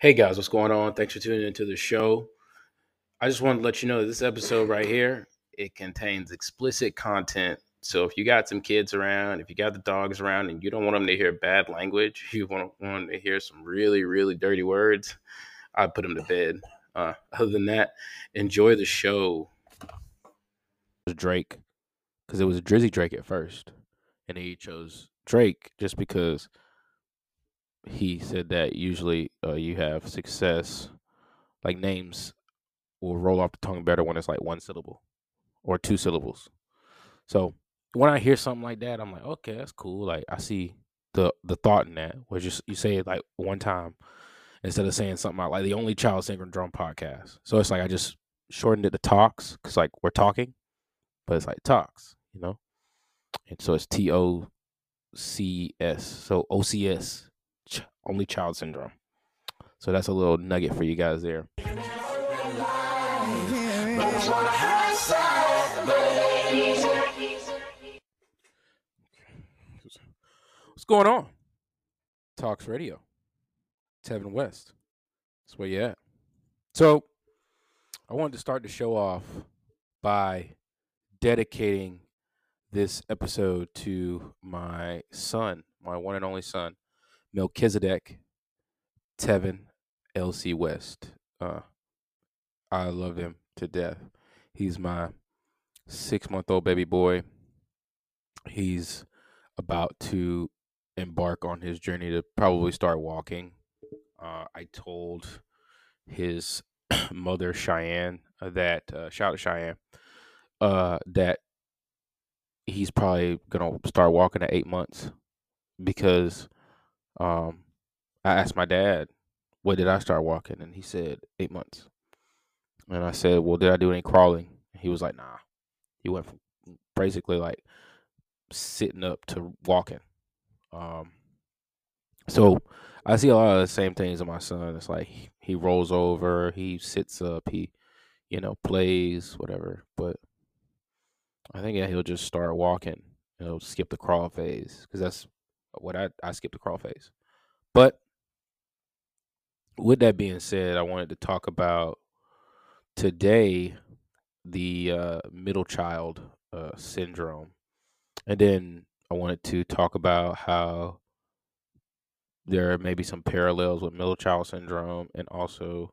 Hey guys, what's going on? Thanks for tuning into the show. I just wanted to let you know this episode right here, it contains explicit content. So if you got some kids around, if you got the dogs around and you don't want them to hear bad language, you want want to hear some really, really dirty words, I'd put them to bed. Uh, other than that, enjoy the show. Drake, because it was Drizzy Drake at first, and he chose Drake just because he said that usually uh, you have success, like names will roll off the tongue better when it's like one syllable or two syllables. So when I hear something like that, I'm like, okay, that's cool. Like I see the the thought in that, where just you say it like one time instead of saying something like the only child syndrome drum podcast. So it's like I just shortened it to talks because like we're talking, but it's like talks, you know. And so it's T O C S, so O C S, ch- only child syndrome. So that's a little nugget for you guys there. What's going on? Talks Radio. Tevin West. That's where you at. So I wanted to start the show off by dedicating this episode to my son, my one and only son, Melchizedek Tevin LC West. Uh, I love him to death. He's my six month old baby boy. He's about to embark on his journey to probably start walking. Uh, I told his mother Cheyenne uh, that uh, shout out Cheyenne uh, that he's probably gonna start walking at eight months because um, I asked my dad when did I start walking and he said eight months and I said well did I do any crawling he was like nah he went from basically like sitting up to walking um, so I see a lot of the same things in my son. It's like he rolls over, he sits up, he, you know, plays, whatever. But I think yeah, he'll just start walking. He'll skip the crawl phase because that's what I I skip the crawl phase. But with that being said, I wanted to talk about today the uh, middle child uh, syndrome, and then I wanted to talk about how there may be some parallels with middle child syndrome and also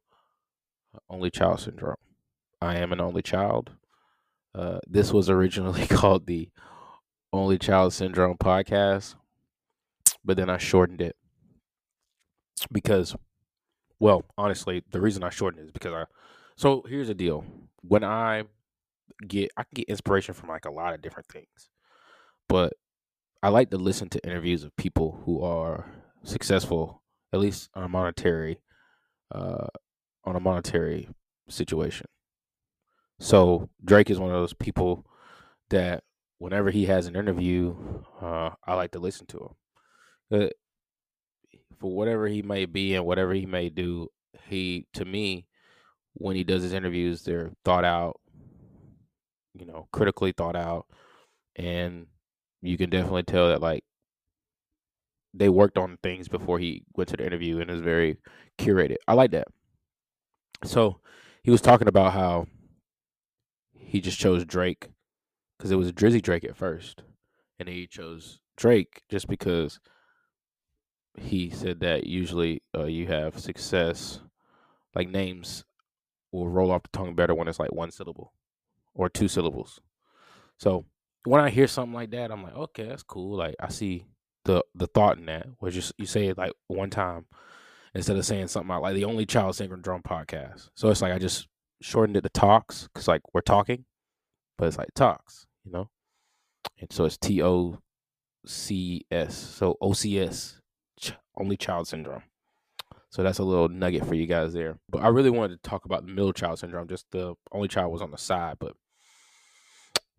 uh, only child syndrome. I am an only child. Uh, this was originally called the Only Child Syndrome podcast, but then I shortened it because, well, honestly, the reason I shortened it is because I. So here's the deal: when I get, I can get inspiration from like a lot of different things, but I like to listen to interviews of people who are successful, at least on a monetary, uh, on a monetary situation. So Drake is one of those people that whenever he has an interview, uh, I like to listen to him. Uh, for whatever he may be and whatever he may do, he to me, when he does his interviews, they're thought out, you know, critically thought out, and you can definitely tell that like they worked on things before he went to the interview and is very curated. I like that. So he was talking about how he just chose Drake because it was Drizzy Drake at first, and he chose Drake just because he said that usually uh, you have success, like names will roll off the tongue better when it's like one syllable or two syllables. So when I hear something like that, I'm like, okay, that's cool. Like I see the the thought in that, where just you say it like one time instead of saying something like the only child syndrome podcast. So it's like I just shortened it to talks because like we're talking, but it's like talks, you know. And so it's T O C S, so O C S, ch- only child syndrome. So that's a little nugget for you guys there. But I really wanted to talk about the middle child syndrome. Just the only child was on the side. But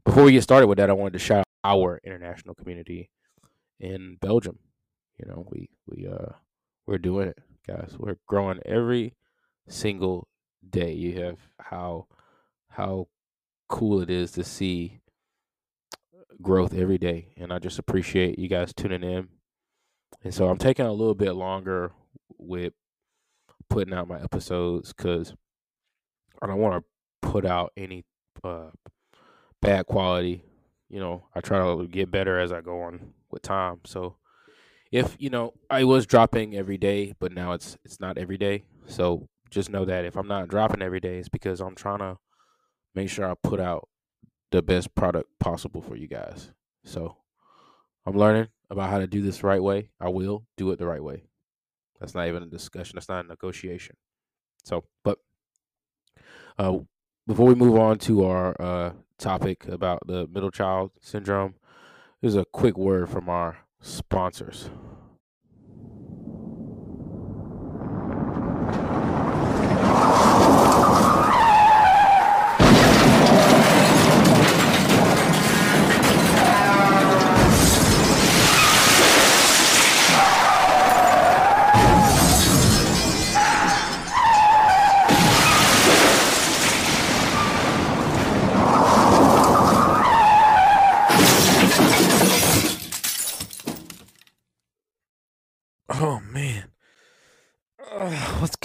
before we get started with that, I wanted to shout out our international community in Belgium. You know, we we uh we're doing it, guys. We're growing every single day. You have how how cool it is to see growth every day, and I just appreciate you guys tuning in. And so I'm taking a little bit longer with putting out my episodes because I don't want to put out any uh, bad quality. You know, I try to get better as I go on with time. So if you know, I was dropping every day, but now it's it's not every day. So just know that if I'm not dropping every day, it's because I'm trying to make sure I put out the best product possible for you guys. So I'm learning about how to do this right way. I will do it the right way. That's not even a discussion. That's not a negotiation. So, but uh, before we move on to our uh, topic about the middle child syndrome, here's a quick word from our sponsors.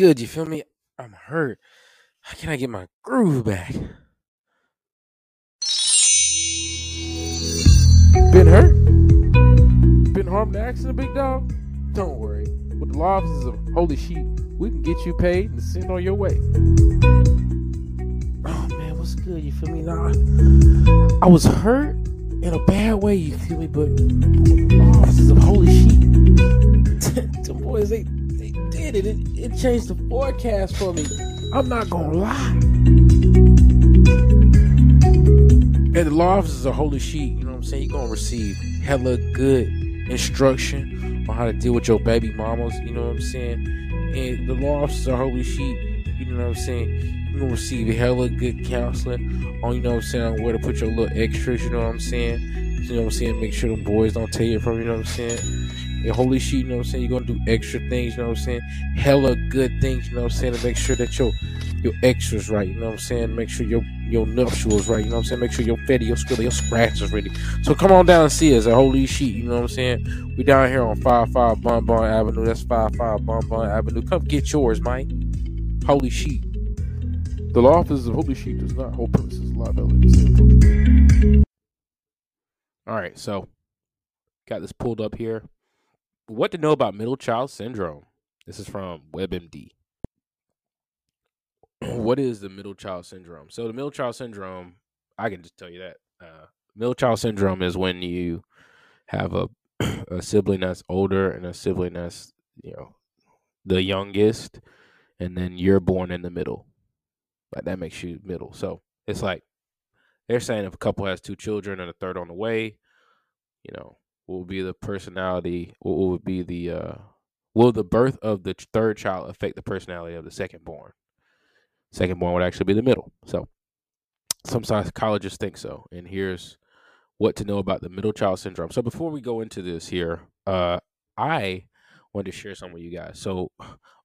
Good? You feel me? I'm hurt. How can I get my groove back? Been hurt? Been harmed in an accident, big dog? Don't worry. With the law offices of Holy Sheep, we can get you paid and send on your way. Oh man, what's good? You feel me? Nah, I was hurt in a bad way. You feel me? But the law offices of Holy Sheep, the boys, they did it. it. It changed the forecast for me. I'm not gonna lie. And the law offices of Holy Sheep, you know what I'm saying? You're gonna receive hella good instruction on how to deal with your baby mamas, you know what I'm saying? And the law offices of Holy Sheep, you know what I'm saying? You're gonna receive hella good counseling on, you know what I'm saying, on where to put your little extras, you know what I'm saying? You know what I'm saying? Make sure the boys don't take it from you, you know what I'm saying? And Holy Sheep, you know what I'm saying? You're gonna do extra things, you know what I'm saying? Hella good things, you know what I'm saying, to make sure that your your extras right, you know what I'm saying? Make sure your your nuptials right, you know what I'm saying? Make sure your fetty, your skrilla, your scratch is ready. So come on down and see us at Holy Sheep, you know what I'm saying? We down here on 55 Bon Bon Avenue. That's 55 Bon Bon Avenue. Come get yours, man. Holy Sheep. The law offices of Holy Sheep does not hold premises liability. All right, so got this pulled up here. What to know about middle child syndrome? This is from WebMD. what is the middle child syndrome? So the middle child syndrome, I can just tell you that. Uh, middle child syndrome is when you have a a sibling that's older and a sibling that's you know the youngest, and then you're born in the middle. Like that makes you middle. So it's like they're saying if a couple has two children and a third on the way, you know, will be the personality? What will be the uh, will the birth of the third child affect the personality of the second born? Second born would actually be the middle. So some psychologists think so. And here's what to know about the middle child syndrome. So before we go into this here, uh, I wanted to share some with you guys. So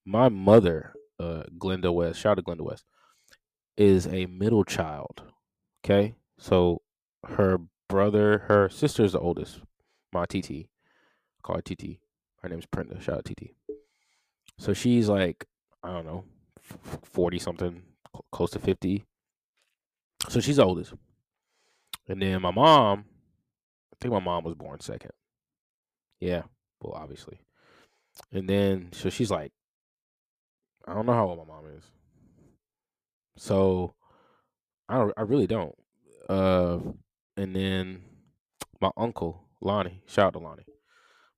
my mother, uh, Glenda West, shout out to Glenda West, is a middle child. Okay. So her brother, her sister is the oldest, my TT. Call her TT. Her name's Brenda. Shout out TT. So she's like, I don't know, 40 something, close to 50. So she's the oldest. And then my mom, I think my mom was born second. Yeah, well, obviously. And then, so she's like, I don't know how old my mom is. So I don't, I really don't. Uh, and then my uncle Lonnie, shout out to Lonnie.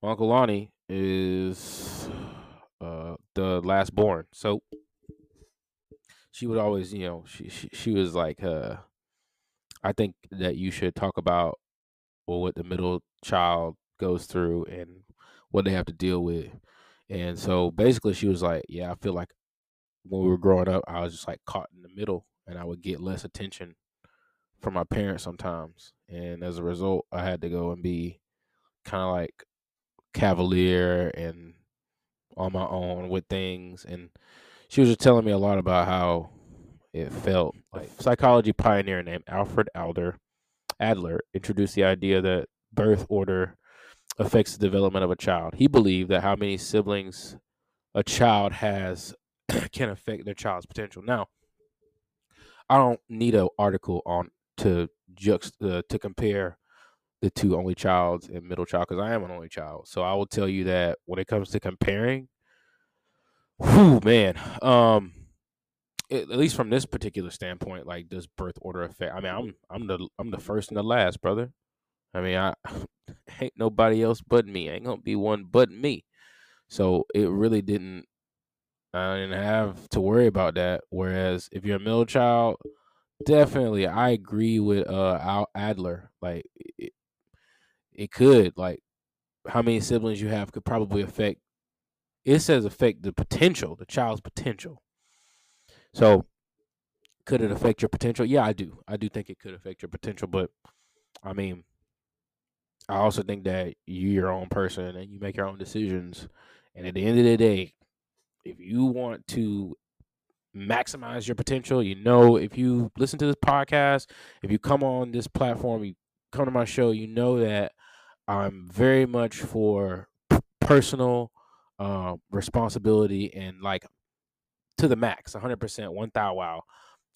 My uncle Lonnie is uh the last born. So she would always, you know, she she, she was like, uh, I think that you should talk about well, what the middle child goes through and what they have to deal with. And so basically, she was like, yeah, I feel like when we were growing up, I was just like caught in the middle, and I would get less attention from my parents sometimes, and as a result, I had to go and be kind of like cavalier and on my own with things and she was just telling me a lot about how it felt like psychology pioneer named alfred adler adler introduced the idea that birth order affects the development of a child he believed that how many siblings a child has can affect their child's potential. Now, I don't need an article on to juxt uh, to compare the two only childs and middle child because I am an only child. So I will tell you that when it comes to comparing, whew, man, um, at least from this particular standpoint, like does birth order affect? I mean, I'm I'm the I'm the first and the last, brother. I mean, I ain't nobody else but me. Ain't gonna be one but me. So it really didn't. I didn't have to worry about that. Whereas if you're a middle child, definitely, I agree with uh Al Adler. Like it, it could like how many siblings you have could probably affect. It says affect the potential, the child's potential. So could it affect your potential? Yeah, I do. I do think it could affect your potential, but I mean, I also think that you're your own person and you make your own decisions. And at the end of the day, if you want to maximize your potential, you know, if you listen to this podcast, if you come on this platform, you come to my show, you know that I'm very much for personal uh, responsibility and like to the max, 100%, one thou wow,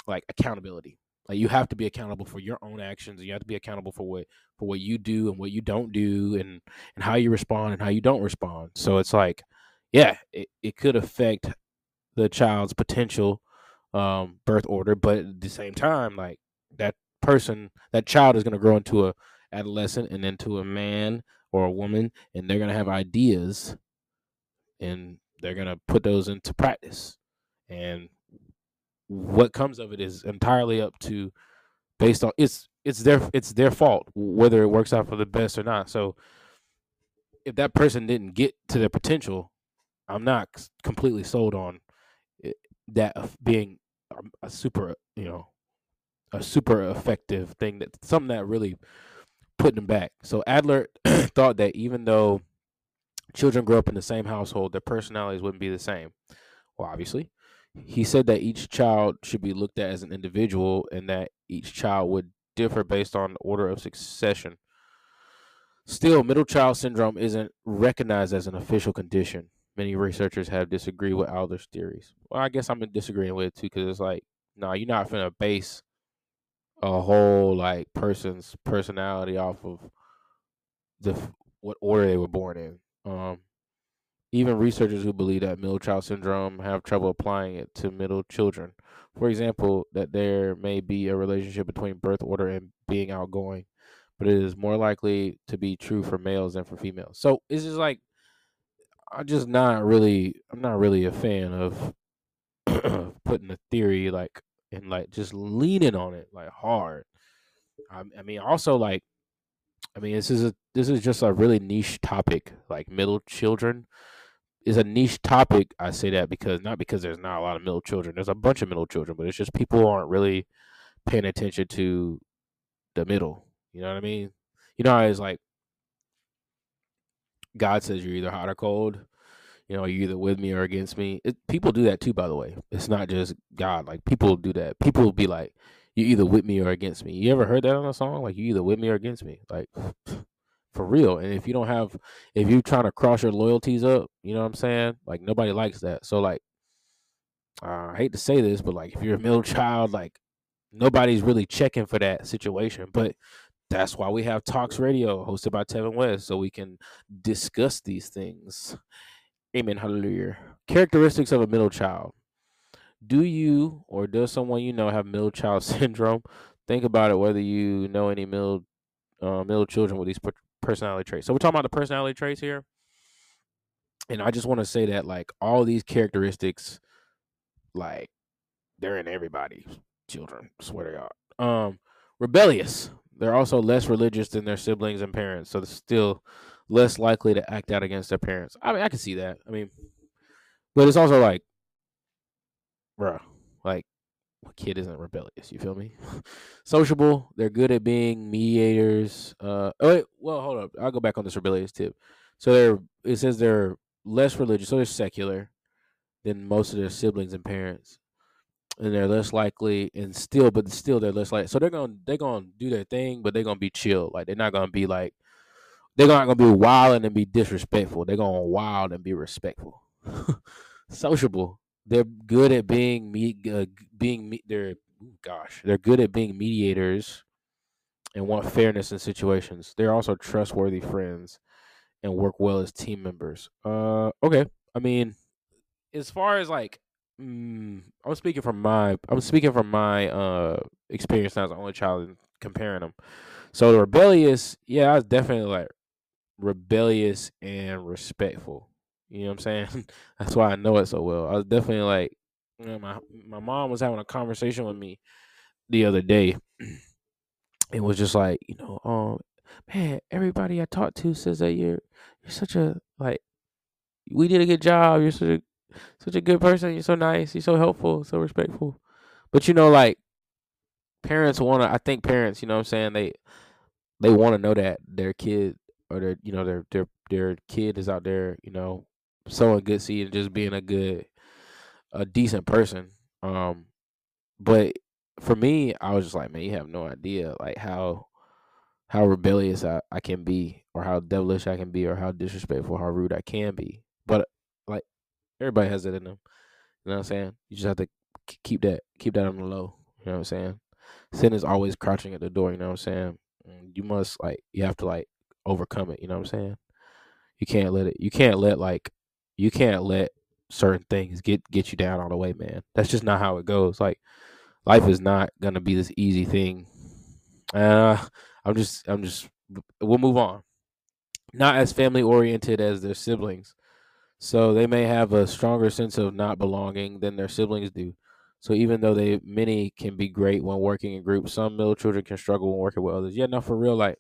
like accountability. Like you have to be accountable for your own actions, you have to be accountable for what for what you do and what you don't do, and and how you respond and how you don't respond. So it's like, yeah, it, it could affect the child's potential um, birth order, but at the same time, like that person, that child is going to grow into a adolescent and into a man or a woman, and they're going to have ideas, and they're going to put those into practice. And what comes of it is entirely up to based on it's it's their it's their fault whether it works out for the best or not. So if that person didn't get to their potential i'm not completely sold on that being a, super you know a super effective thing that something that really put them back so adler thought that even though children grow up in the same household their personalities wouldn't be the same well obviously he said that each child should be looked at as an individual and that each child would differ based on order of succession. Still, middle child syndrome isn't recognized as an official condition. Many researchers have disagreed with Adler's theories. Well, I guess I'm disagreeing with it too because it's like, no, nah, you're not to base a whole like person's personality off of the what order they were born in. Um, even researchers who believe that middle child syndrome have trouble applying it to middle children. For example, that there may be a relationship between birth order and being outgoing, but it is more likely to be true for males than for females. So it's just like I'm just not really I'm not really a fan of putting a theory like and like just leaning on it like hard. I, I mean also like I mean this is a this is just a really niche topic like middle children is a niche topic. I say that because not because there's not a lot of middle children. There's a bunch of middle children, but it's just people aren't really paying attention to the middle. You know what I mean? You know, it's like God says you're either hot or cold. You know, you're either with me or against me. It, people do that too, by the way. It's not just God. Like people do that. People will be like, "You're either with me or against me." You ever heard that on a song? Like you either with me or against me. Like for real. And if you don't have, if you're trying to cross your loyalties up, you know what I'm saying? Like nobody likes that. So like, uh, I hate to say this, but like if you're a middle child, like nobody's really checking for that situation. But that's why we have Talks Radio hosted by Tevin West, so we can discuss these things. Amen. Hallelujah. Characteristics of a middle child. Do you or does someone you know have middle child syndrome? Think about it whether you know any middle uh, middle children with these personality traits. So we're talking about the personality traits here. And I just want to say that like all these characteristics, like they're in everybody's children. Swear to God. Um, rebellious. They're also less religious than their siblings and parents, so they're still less likely to act out against their parents. I mean, I can see that. I mean, but it's also like, bro, like a kid isn't rebellious. You feel me? Sociable. They're good at being mediators. Uh, oh wait, well, hold up. I'll go back on this rebellious tip. So they're it says they're less religious, so they're secular than most of their siblings and parents, and they're less likely and still, but still they're less like. So they're gonna they're gonna do their thing, but they're gonna be chill. Like they're not gonna be like they're not gonna be wild and be disrespectful. They're gonna wild and be respectful. Sociable they're good at being me uh, being me they're gosh they're good at being mediators and want fairness in situations they're also trustworthy friends and work well as team members uh okay i mean as far as like mm, i'm speaking from my i'm speaking from my uh experience as an only child and comparing them so the rebellious yeah i was definitely like rebellious and respectful you know what I'm saying? That's why I know it so well. I was definitely like, you know, my my mom was having a conversation with me the other day. It was just like, you know, um, man, everybody I talked to says that you're you're such a like we did a good job. You're such a such a good person. You're so nice. You're so helpful, so respectful. But you know, like parents want to. I think parents, you know, what I'm saying they they want to know that their kid or their you know their their their kid is out there, you know, sowing good seed and just being a good, a decent person. Um, but for me, I was just like, man, you have no idea like how how rebellious I, I can be, or how devilish I can be, or how disrespectful, how rude I can be. Everybody has it in them. You know what I'm saying? You just have to keep that keep that on the low. You know what I'm saying? Sin is always crouching at the door. You know what I'm saying? You must like you have to like overcome it. You know what I'm saying? You can't let it. You can't let like you can't let certain things get get you down all the way, man. That's just not how it goes. Like life is not gonna be this easy thing. Uh, I'm just I'm just we'll move on. Not as family oriented as their siblings. So they may have a stronger sense of not belonging than their siblings do. So even though they many can be great when working in groups, some middle children can struggle when working with others. Yeah, no, for real. Like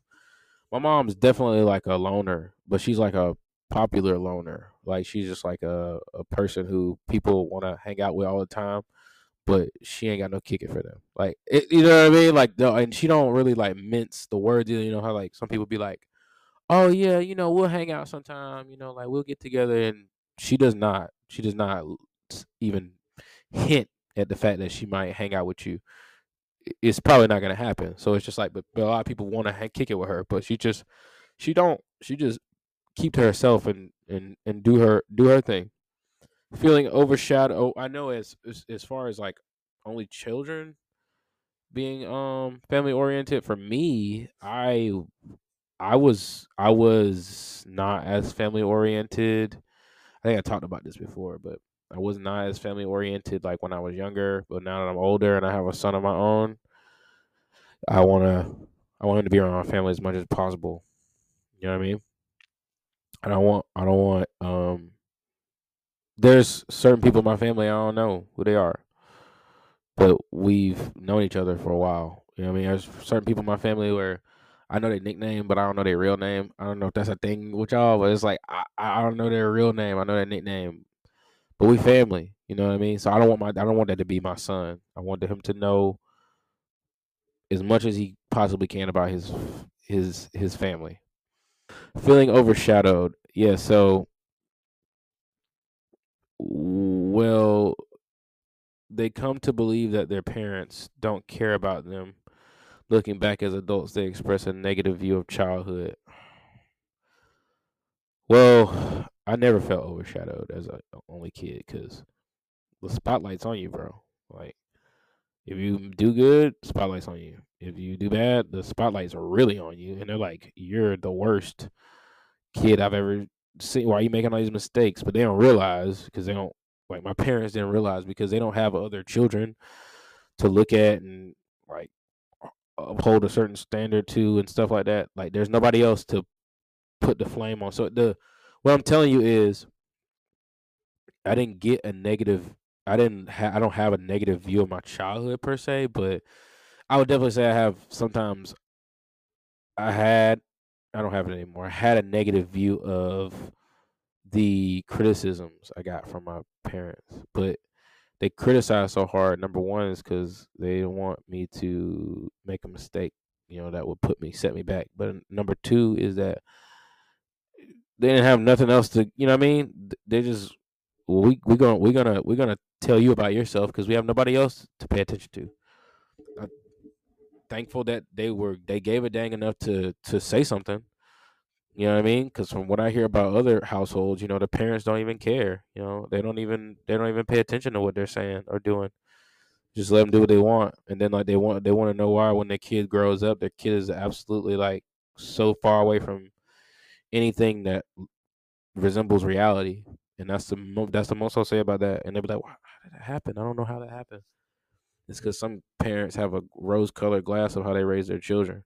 my mom's definitely like a loner, but she's like a popular loner. Like she's just like a, a person who people want to hang out with all the time, but she ain't got no kick it for them. Like it, you know what I mean? Like the, and she don't really like mince the words. You know how like some people be like, "Oh yeah, you know we'll hang out sometime." You know, like we'll get together, and she does not. She does not even hint at the fact that she might hang out with you. It's probably not gonna happen. So it's just like, but, but a lot of people want to kick it with her, but she just, she don't. She just keep to herself and and and do her do her thing. Feeling overshadowed. I know as, as as far as like only children being um family oriented for me, I I was I was not as family oriented. I think I talked about this before, but I was not as family oriented like when I was younger. But now that I'm older and I have a son of my own, I wanna I want him to be around my family as much as possible. You know what I mean? I don't want I don't want um there's certain people in my family I don't know who they are. But we've known each other for a while. You know what I mean? There's certain people in my family where I know their nickname, but I don't know their real name. I don't know if that's a thing with y'all, but it's like I, I don't know their real name. I know their nickname. But we family, you know what I mean? So I don't want my I don't want that to be my son. I want him to know as much as he possibly can about his his his family feeling overshadowed. Yeah, so well they come to believe that their parents don't care about them. Looking back as adults, they express a negative view of childhood. Well, I never felt overshadowed as a only kid because the spotlight's on you, bro. Like, if you do good, spotlight's on you. If you do bad, the spotlights really on you, and they're like, you're the worst kid I've ever seen. Why are you making all these mistakes? But they don't realize because they don't like my parents didn't realize because they don't have other children to look at and like uphold a certain standard to and stuff like that. Like there's nobody else to put the flame on. So the what I'm telling you is I didn't get a negative I didn't ha- I don't have a negative view of my childhood per se, but I would definitely say I have sometimes I had I don't have it anymore. I had a negative view of the criticisms I got from my parents, but they criticize so hard. Number one is because they want me to make a mistake, you know, that would put me, set me back. But number two is that they didn't have nothing else to, you know what I mean? They just we we gonna we gonna we're gonna tell you about yourself because we have nobody else to pay attention to. I'm thankful that they were they gave a dang enough to to say something You know what I mean? Because from what I hear about other households, you know, the parents don't even care. You know, they don't even they don't even pay attention to what they're saying or doing. Just let them do what they want, and then like they want they want to know why when their kid grows up, their kid is absolutely like so far away from anything that resembles reality, and that's the mo- that's the most I'll say about that. And they'll be like, "Wow, "How did that happen? I don't know how that happened." It's because some parents have a rose-colored glass of how they raise their children.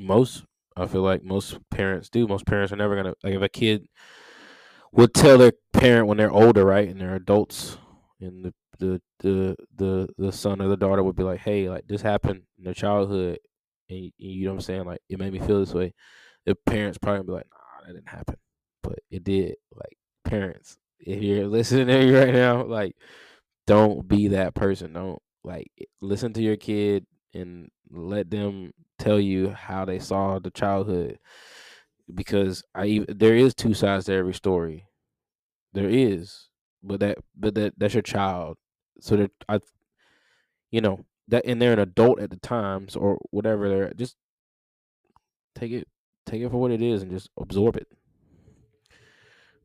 Most, I feel like most parents do. Most parents are never gonna like if a kid would tell their parent when they're older, right, and they're adults, and the the the the the son or the daughter would be like, "Hey, like this happened in their childhood, and you, you know what I'm saying? Like it made me feel this way." The parents probably be like, "Nah, that didn't happen," but it did. Like parents, if you're listening to me right now, like don't be that person. Don't like listen to your kid and let them tell you how they saw the childhood because I there is two sides to every story. There is, but that but that that's your child. So that I, you know that and they're an adult at the times or whatever. They're just take it take it for what it is and just absorb it.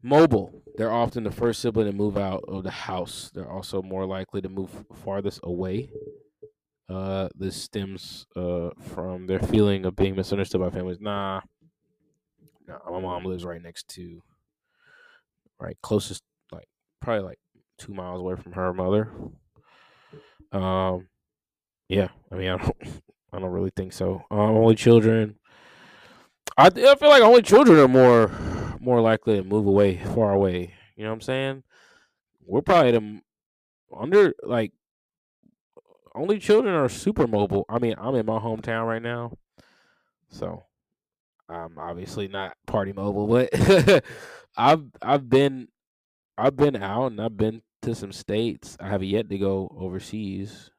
Mobile. They're often the first sibling to move out of the house. They're also more likely to move farthest away. Uh, this stems uh, from their feeling of being misunderstood by families. Nah, nah, my mom lives right next to, right closest, like probably like two miles away from her mother. Um, yeah, I mean, I don't, I don't really think so. Um, only children. I, I feel like only children are more more likely to move away, far away. You know what I'm saying? We're probably the under like only children are super mobile. I mean, I'm in my hometown right now, so I'm obviously not party mobile, but I've I've been I've been out and I've been to some states. I have yet to go overseas.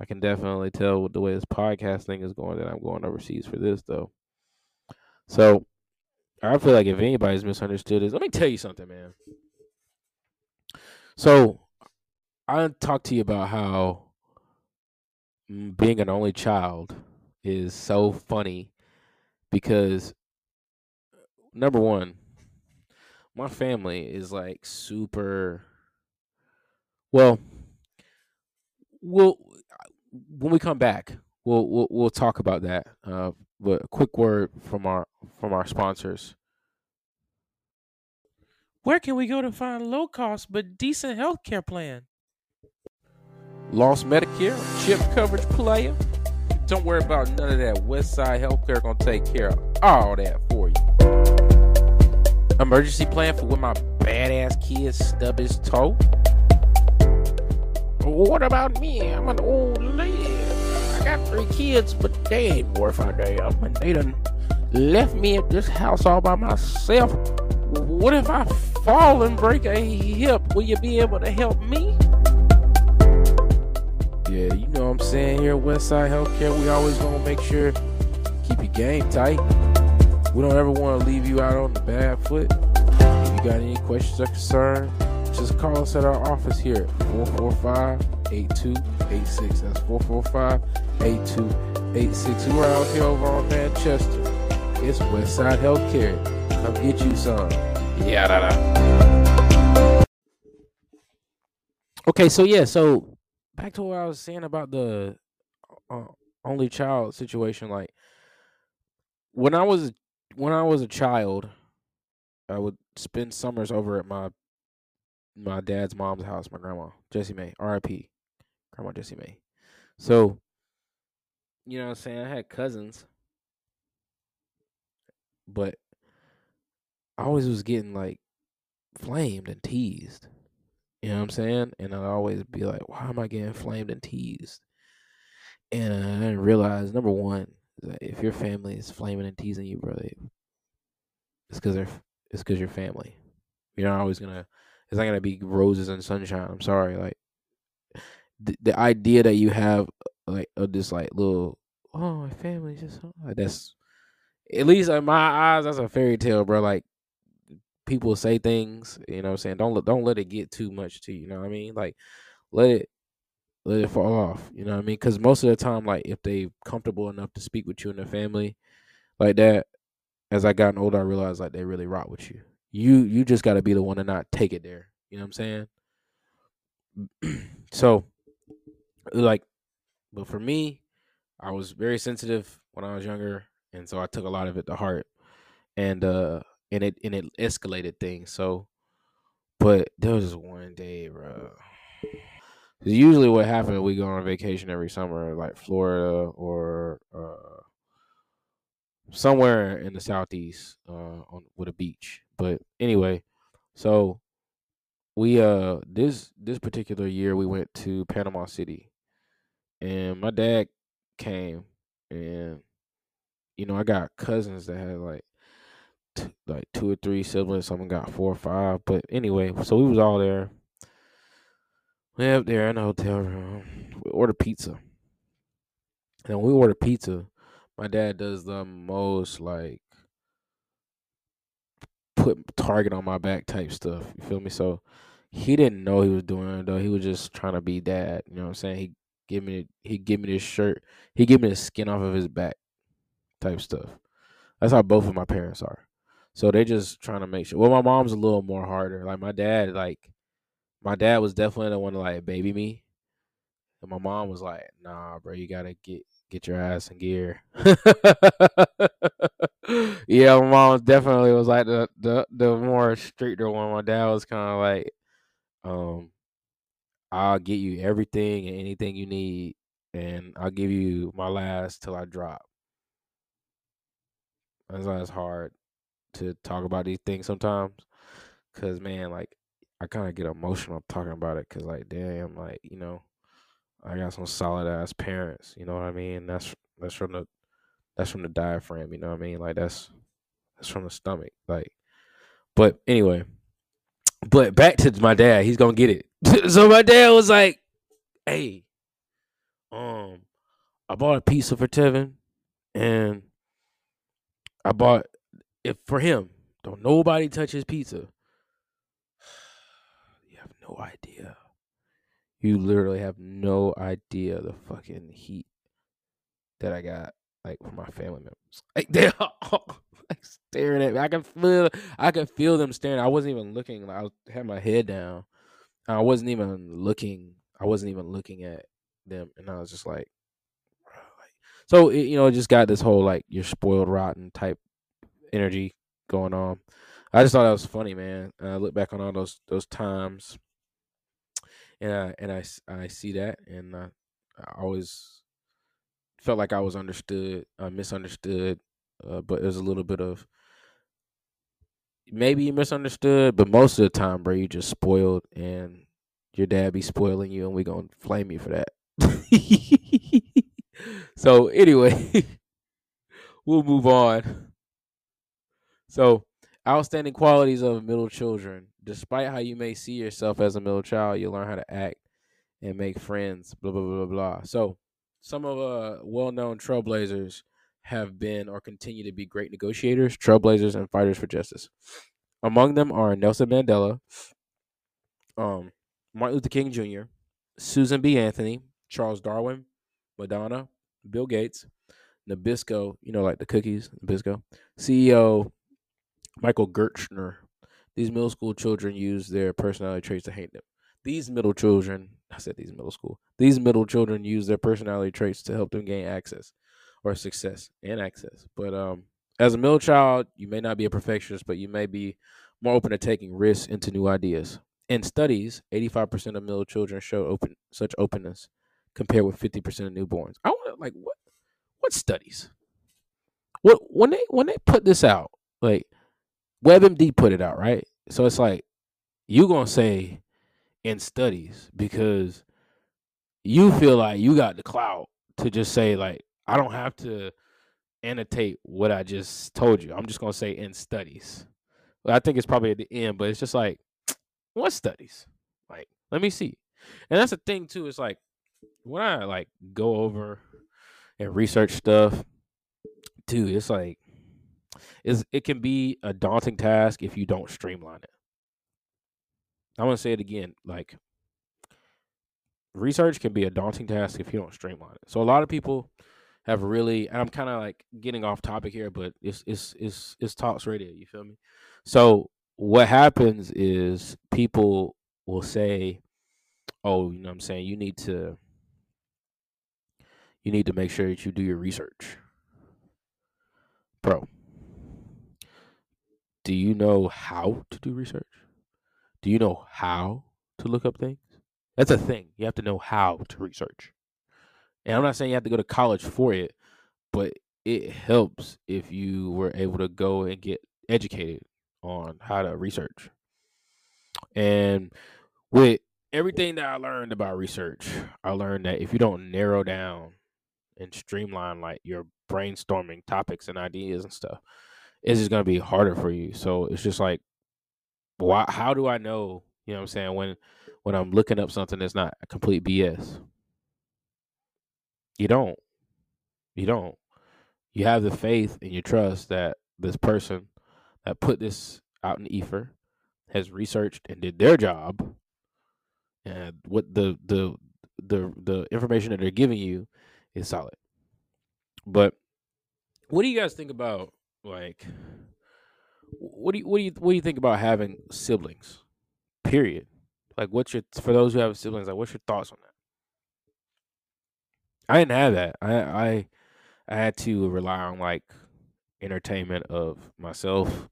I can definitely tell with the way this podcast thing is going that I'm going overseas for this though. So I feel like if anybody's misunderstood is let me tell you something, man. So I talked to you about how being an only child is so funny because number one, my family is like super well we'll when we come back we'll we'll, we'll talk about that uh but a quick word from our from our sponsors. Where can we go to find low cost but decent healthcare plan lost medicare chip coverage player don't worry about none of that westside healthcare gonna take care of all that for you emergency plan for when my badass kid stub his toe what about me i'm an old lady I got three kids, but they ain't worth a damn. And they done left me at this house all by myself. What if I fall and break a hip? Will you be able to help me? Yeah, you know what I'm saying here at Westside Healthcare. We always gonna make sure keep your game tight. We don't ever want to leave you out on the bad foot. If you got any questions or concerns, just call us at our office here 445 8286. That's 445 8286. We're out here over on Manchester. It's Westside Healthcare. Come get you some. Yeah, da, da. Okay, so yeah, so back to what I was saying about the uh, only child situation. Like when I was when I was a child, I would spend summers over at my my dad's mom's house, my grandma, Jessie May, R.I.P. Grandma Jessie May. So, you know what I'm saying? I had cousins, but I always was getting like flamed and teased. You know what I'm saying? And I'd always be like, why am I getting flamed and teased? And I didn't realize, number one, if your family is flaming and teasing you, brother, it's because they're it's because you're family. You're not always gonna it's not gonna be roses and sunshine. I'm sorry, like the, the idea that you have uh, like of this like little oh my family's just like that's at least in my eyes that's a fairy tale, bro. Like people say things, you know what I'm saying? Don't don't let it get too much to you, you know what I mean? Like let it let it fall off, you know what I mean? Cuz most of the time like if they comfortable enough to speak with you and their family like that, as I gotten older, I realized like they really rock with you. You you just got to be the one to not take it there. You know what I'm saying? so, like, but for me, I was very sensitive when I was younger, and so I took a lot of it to heart, and uh, and it and it escalated things. So, but there was one day, bro. usually, what happened, we go on vacation every summer, like Florida or uh, somewhere in the southeast, uh, on with a beach. But anyway, so we uh this this particular year we went to Panama City, and my dad came, and you know I got cousins that had like t- like two or three siblings. Someone got four or five. But anyway, so we was all there. We up there in the hotel room. We ordered pizza. And when we order pizza, my dad does the most like put target on my back type stuff. You feel me? So he didn't know he was doing it though. He was just trying to be dad. You know what I'm saying? He give me he give me this shirt. He give me the skin off of his back type stuff. That's how both of my parents are. So they're just trying to make sure. Well, my mom's a little more harder. Like my dad, like my dad was definitely the one to like baby me, and my mom was like, "Nah, bro, you gotta get get your ass in gear." yeah, my mom definitely was like the the the more stricter one. My dad was kind of like, um, "I'll get you everything and anything you need, and I'll give you my last till I drop." That's why it's hard to talk about these things sometimes, cause man, like I kind of get emotional talking about it, cause like damn, like you know. I got some solid ass parents, you know what I mean? That's that's from the that's from the diaphragm, you know what I mean? Like that's that's from the stomach. Like but anyway, but back to my dad, he's gonna get it. so my dad was like, Hey, um, I bought a pizza for Tevin and I bought it for him. Don't nobody touch his pizza. You have no idea. You literally have no idea the fucking heat that I got like from my family members. Like they're all, like staring at me. I can feel I can feel them staring. I wasn't even looking. Like I had my head down. I wasn't even looking. I wasn't even looking at them, and I was just like, so. You know, it just got this whole like you're spoiled rotten type energy going on. I just thought that was funny, man. And I look back on all those those times, and I, and I I see that, and uh, I always felt like I was understood, uh, misunderstood, uh, but was a little bit of maybe you misunderstood, but most of the time, bro, you just spoiled, and your dad be spoiling you, and we gonna flame you for that. so anyway, we'll move on. So outstanding qualities of middle children. Despite how you may see yourself as a middle child, you learn how to act and make friends. Blah blah blah blah blah. So some of uh well-known trailblazers have been or continue to be great negotiators, trailblazers, and fighters for justice. Among them are Nelson Mandela, um, Martin Luther King Jr., Susan B. Anthony, Charles Darwin, Madonna, Bill Gates, Nabisco, you know, like the cookies, Nabisco, CEO Michael Gertner. These middle school children use their personality traits to hate them. These middle children, I said these middle school, these middle children use their personality traits to help them gain access or success and access. But um, as a middle child, you may not be a perfectionist, but you may be more open to taking risks into new ideas. In studies, 85% of middle children show open such openness compared with 50% of newborns. I want to like what what studies? What when they when they put this out, like WebMD put it out, right? So it's like you gonna say in studies because you feel like you got the clout to just say like I don't have to annotate what I just told you. I'm just gonna say in studies. Well, I think it's probably at the end, but it's just like what studies? Like let me see. And that's the thing too. It's like when I like go over and research stuff, dude, it's like is it can be a daunting task if you don't streamline it. I'm gonna say it again. Like research can be a daunting task if you don't streamline it. So a lot of people have really and I'm kind of like getting off topic here, but it's it's it's it's talks radio, you feel me? So what happens is people will say, "Oh, you know what I'm saying, you need to you need to make sure that you do your research." Bro, do you know how to do research? Do you know how to look up things? That's a thing. You have to know how to research. And I'm not saying you have to go to college for it, but it helps if you were able to go and get educated on how to research. And with everything that I learned about research, I learned that if you don't narrow down and streamline like your brainstorming topics and ideas and stuff, it's just gonna be harder for you. So it's just like, why? How do I know? You know what I'm saying when when I'm looking up something that's not complete BS. You don't. You don't. You have the faith and you trust that this person that put this out in ether has researched and did their job and what the the the the information that they're giving you is solid. But what do you guys think about like what do you what do you what do you think about having siblings? Period. Like what's your for those who have siblings, like what's your thoughts on that? I didn't have that. I I I had to rely on like entertainment of myself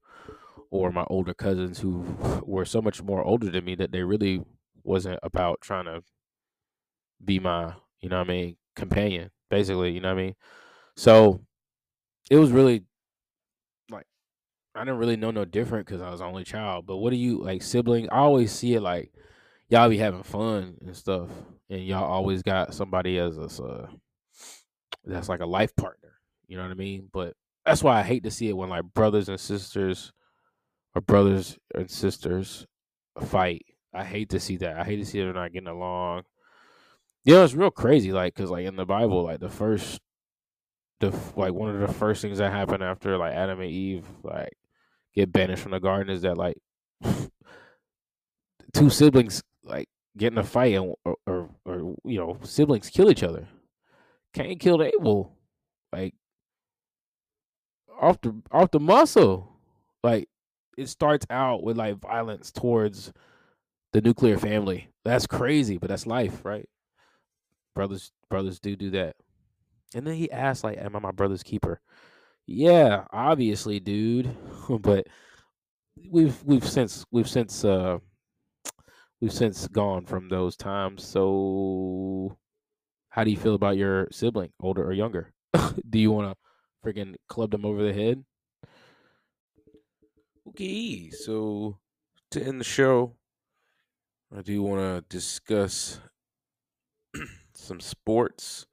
or my older cousins who were so much more older than me that they really wasn't about trying to be my, you know what I mean, companion, basically, you know what I mean? So it was really I didn't really know no different because I was only child. But what do you like sibling? I always see it like y'all be having fun and stuff, and y'all always got somebody as a uh, that's like a life partner. You know what I mean? But that's why I hate to see it when like brothers and sisters or brothers and sisters fight. I hate to see that. I hate to see they're not getting along. You know, it's real crazy. Like, cause like in the Bible, like the first, the like one of the first things that happened after like Adam and Eve like get banished from the garden is that like two siblings like get in a fight and, or, or or you know siblings kill each other. Cain killed Abel, like off the off the muscle. Like it starts out with like violence towards the nuclear family. That's crazy, but that's life, right? Brothers brothers do do that. And then he asked like, "Am I my brother's keeper?" Yeah, obviously, dude. but we've we've since we've since uh we've since gone from those times. So how do you feel about your sibling, older or younger? do you want to freaking club them over the head? Okay, so to end the show, I do want to discuss some sports.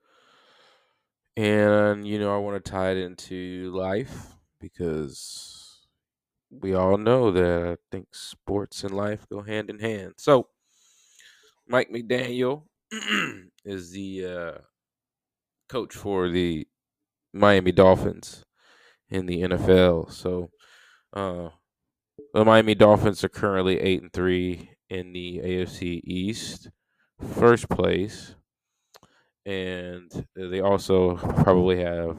And, you know, I want to tie it into life because we all know that I think sports and life go hand in hand. So, Mike McDaniel is the uh, coach for the Miami Dolphins in the NFL. So, uh, the Miami Dolphins are currently eight and three in the AFC East, first place, and they also probably have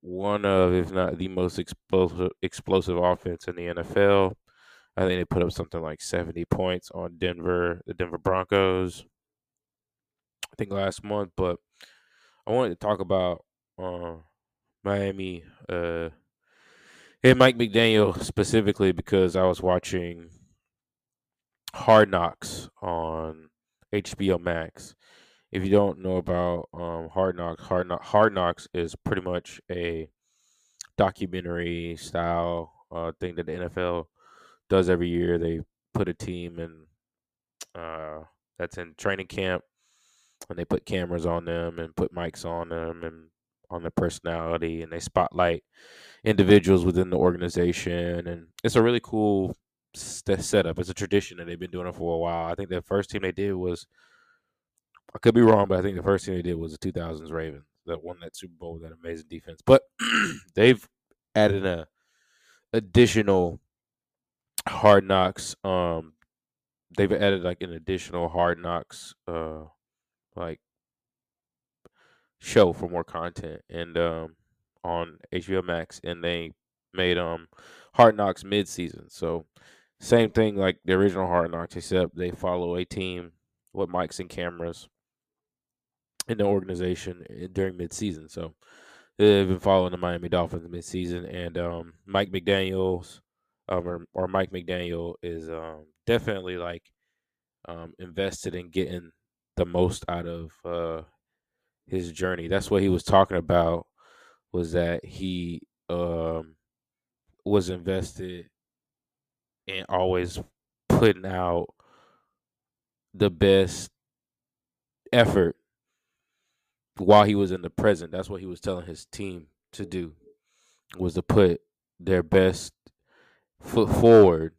one of, if not the most explosive explosive offense in the NFL. I think they put up something like seventy points on Denver, the Denver Broncos. I think last month, but I wanted to talk about uh, Miami. Uh, and Mike McDaniel specifically because I was watching Hard Knocks on HBO Max. If you don't know about um, Hard Knocks, Hard, Hard Knocks is pretty much a documentary style uh, thing that the NFL does every year. They put a team in uh, that's in training camp, and they put cameras on them and put mics on them and on their personality, and they spotlight individuals within the organization, and it's a really cool st- setup. It's a tradition that they've been doing it for a while. I think the first team they did was, I could be wrong, but I think the first thing they did was the 2000s Ravens that won that Super Bowl with that amazing defense. But they've added a additional hard knocks. Um, they've added like an additional hard knocks, uh, like show for more content and um on HBO Max and they made um Hard Knocks mid season. So same thing like the original Hard Knocks, except they follow a team with mics and cameras in the organization eh, during midseason. So they've been following the Miami Dolphins midseason, and um Mike McDaniels um, or, or Mike McDaniel is um definitely like um invested in getting the most out of uh his journey. That's what he was talking about was that he um was invested in always putting out the best effort while he was in the present. That's what he was telling his team to do was to put their best foot forward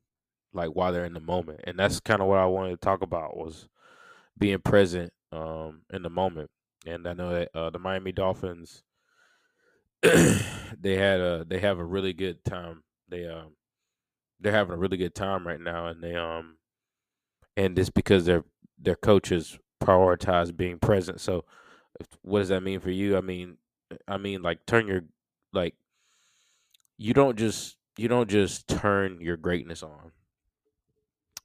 like while they're in the moment. And that's kind of what I wanted to talk about was being present um in the moment. And I know that uh, the Miami Dolphins they had a they have a really good time. They um they're having a really good time right now and they um and it's because their their coaches prioritize being present. So what does that mean for you? I mean I mean like turn your like you don't just you don't just turn your greatness on.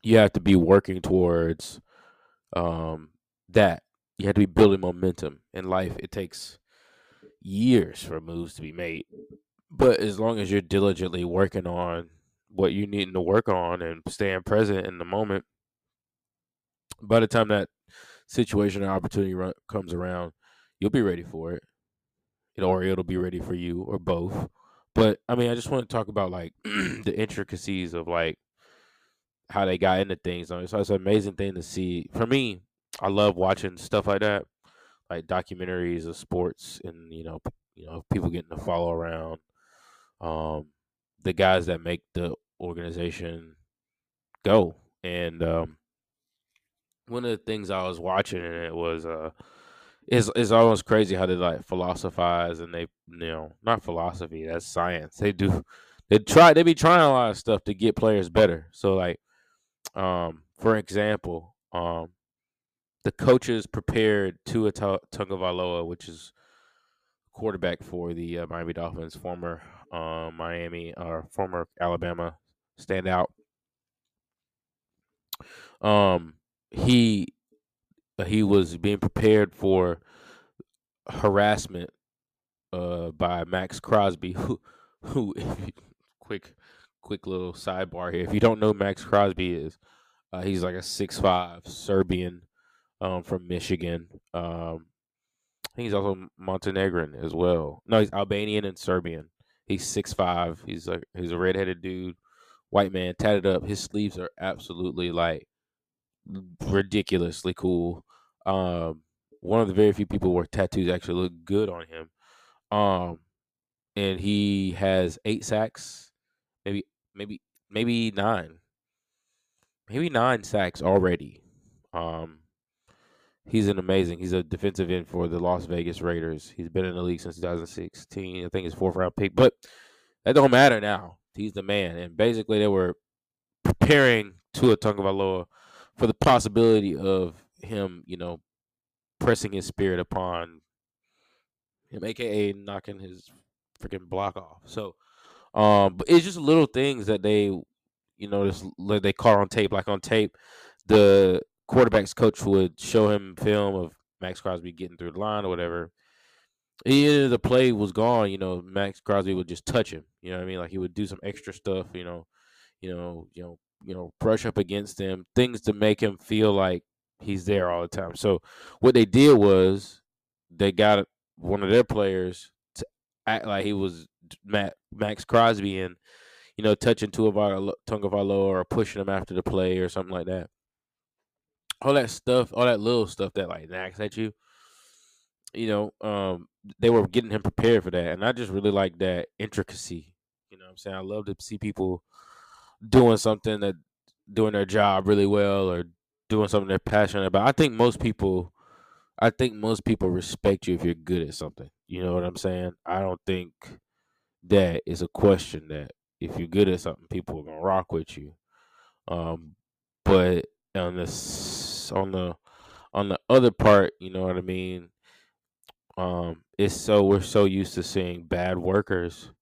You have to be working towards um that. You have to be building momentum in life. It takes years for moves to be made. But as long as you're diligently working on what you need to work on and staying present in the moment, by the time that situation or opportunity run, comes around, you'll be ready for it, or it'll be ready for you, or both. But I mean, I just want to talk about like the intricacies of like how they got into things. So it's an amazing thing to see. For me, I love watching stuff like that like documentaries of sports and you know you know people getting to follow around um the guys that make the organization go and um one of the things I was watching and it was uh it's it's almost crazy how they like philosophize and they you know not philosophy that's science they do they try they be trying a lot of stuff to get players better so like um for example um the coaches prepared Tua Tagovailoa, which is quarterback for the uh, Miami Dolphins, former uh, Miami or former Alabama standout. Um, he uh, he was being prepared for harassment uh, by Maxx Crosby, who who quick quick little sidebar here. If you don't know Maxx Crosby is, uh, he's like a six five Serbian um, from Michigan. Um, he's also Montenegrin as well. No, he's Albanian and Serbian. He's six five. He's like he's a redheaded dude, white man, tatted up. His sleeves are absolutely like ridiculously cool. Um, one of the very few people where tattoos actually look good on him. Um, and he has eight sacks, maybe maybe maybe nine, maybe nine sacks already. Um, he's an amazing. He's a defensive end for the Las Vegas Raiders. He's been in the league since 2016. I think his fourth round pick, but that don't matter now. He's the man, and basically they were preparing Tua Tagovailoa for the possibility of him, you know, pressing his spirit upon him, aka knocking his freaking block off. So, um, but it's just little things that they, you know, just they caught on tape. Like on tape, the quarterback's coach would show him film of Maxx Crosby getting through the line or whatever. Either the play was gone, you know, Maxx Crosby would just touch him. You know what I mean? Like he would do some extra stuff, you know, you know, you know, you know, brush up against him, things to make him feel like he's there all the time. So what they did was they got one of their players to act like he was Matt, Maxx Crosby and you know touching two of our tongue of our lower or pushing him after the play or something like that all that stuff, all that little stuff that like knacks at you. You know, um, they were getting him prepared for that, and I just really like that intricacy. You know, what I'm saying I love to see people doing something that doing their job really well or doing something they're passionate about. I think most people, I think most people respect you if you're good at something. You know what I'm saying? I don't think that is a question that if you're good at something, people are gonna rock with you. Um, but on this on the on the other part, you know what I mean. um, it's so we're so used to seeing bad workers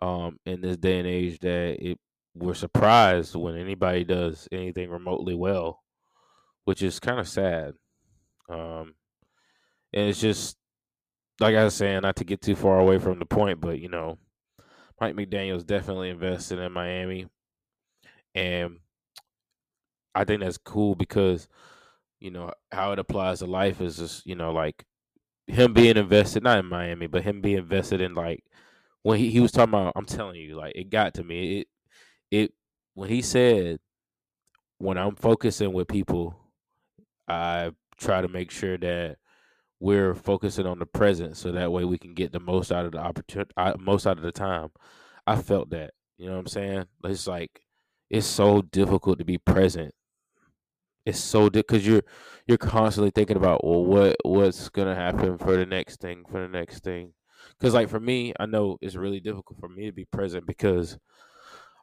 um, in this day and age that it we're surprised when anybody does anything remotely well, which is kind of sad. Um, and it's just like I was saying, not to get too far away from the point, but you know, Mike McDaniel's definitely invested in Miami, and I think that's cool because you know how it applies to life is just you know like him being invested not in Miami, but him being invested in like when he, he was talking about. I'm telling you, like it got to me. It it when he said when I'm focusing with people, I try to make sure that we're focusing on the present so that way we can get the most out of the opportunity uh, most out of the time. I felt that you know what i'm saying? It's like it's so difficult to be present. It's so because you're you're constantly thinking about well what what's gonna happen for the next thing for the next thing? Because like for me i know it's really difficult for me to be present because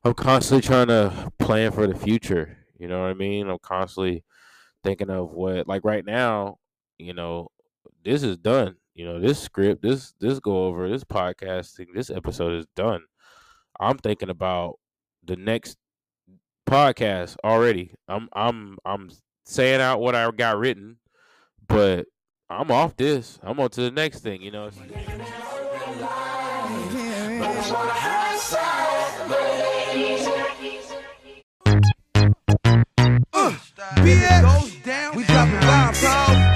i'm constantly trying to plan for the future you know what i mean? I'm constantly thinking of what like right now you know this is done. You know, this script, this this go over, this podcasting, this episode is done. I'm thinking about the next podcast already. I'm I'm I'm saying out what I got written, but I'm off this. I'm on to the next thing, you know. We dropping bomb, bro.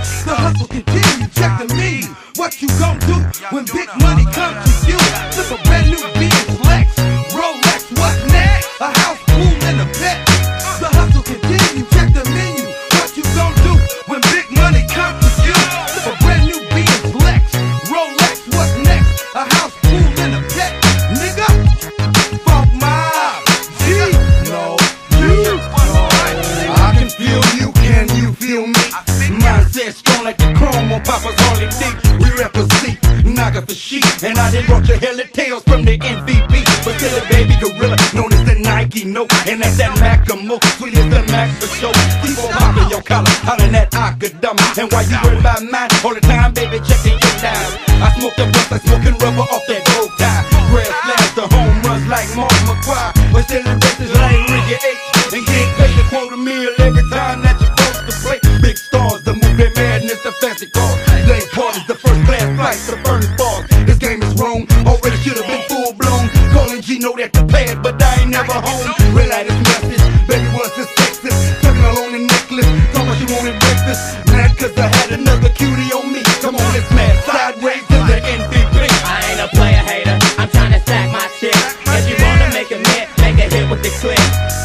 With the.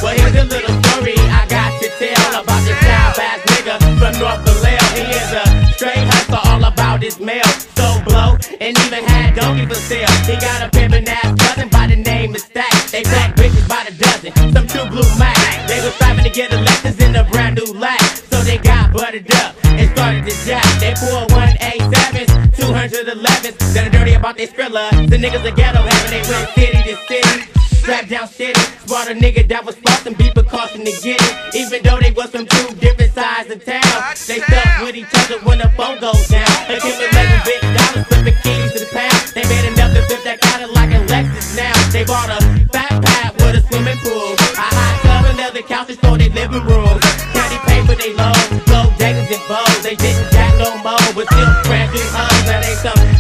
Well, here's a little story I got to tell about this child ass nigga from North Vallejo. He is a straight hustler, all about his mail. So blow, and even had donkey for sale. He got a pimpin' ass cousin by the name of Stack. They black bitches by the dozen, some true blue mac. They was striving to get elections in a brand new lack. So they got buttered up and started to jack. They pulled 187s, 211s. That dirty about they skrilla. The niggas are ghetto having they went city to city. Strapped down shitty. Brought a nigga that was flossing, be precaution to get it. Even though they was from two different sides of town. They stuck with each other when the phone goes down. Accumulating big dollars, flipping keys to the pound. They made enough to flip that Cadillac and Lexus now. They bought a fat pad with a swimming pool. A hot tub and leather couches for their living room. Candy paper they low, gold daggers and bows. They didn't jack no more, but still new hoes. Now they some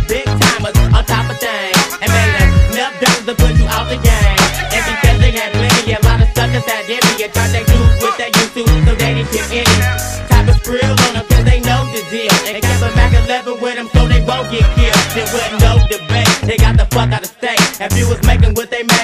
a Mac 11 with them, so they won't get killed. There wasn't no debate, they got the fuck out of state. If you was making what they made,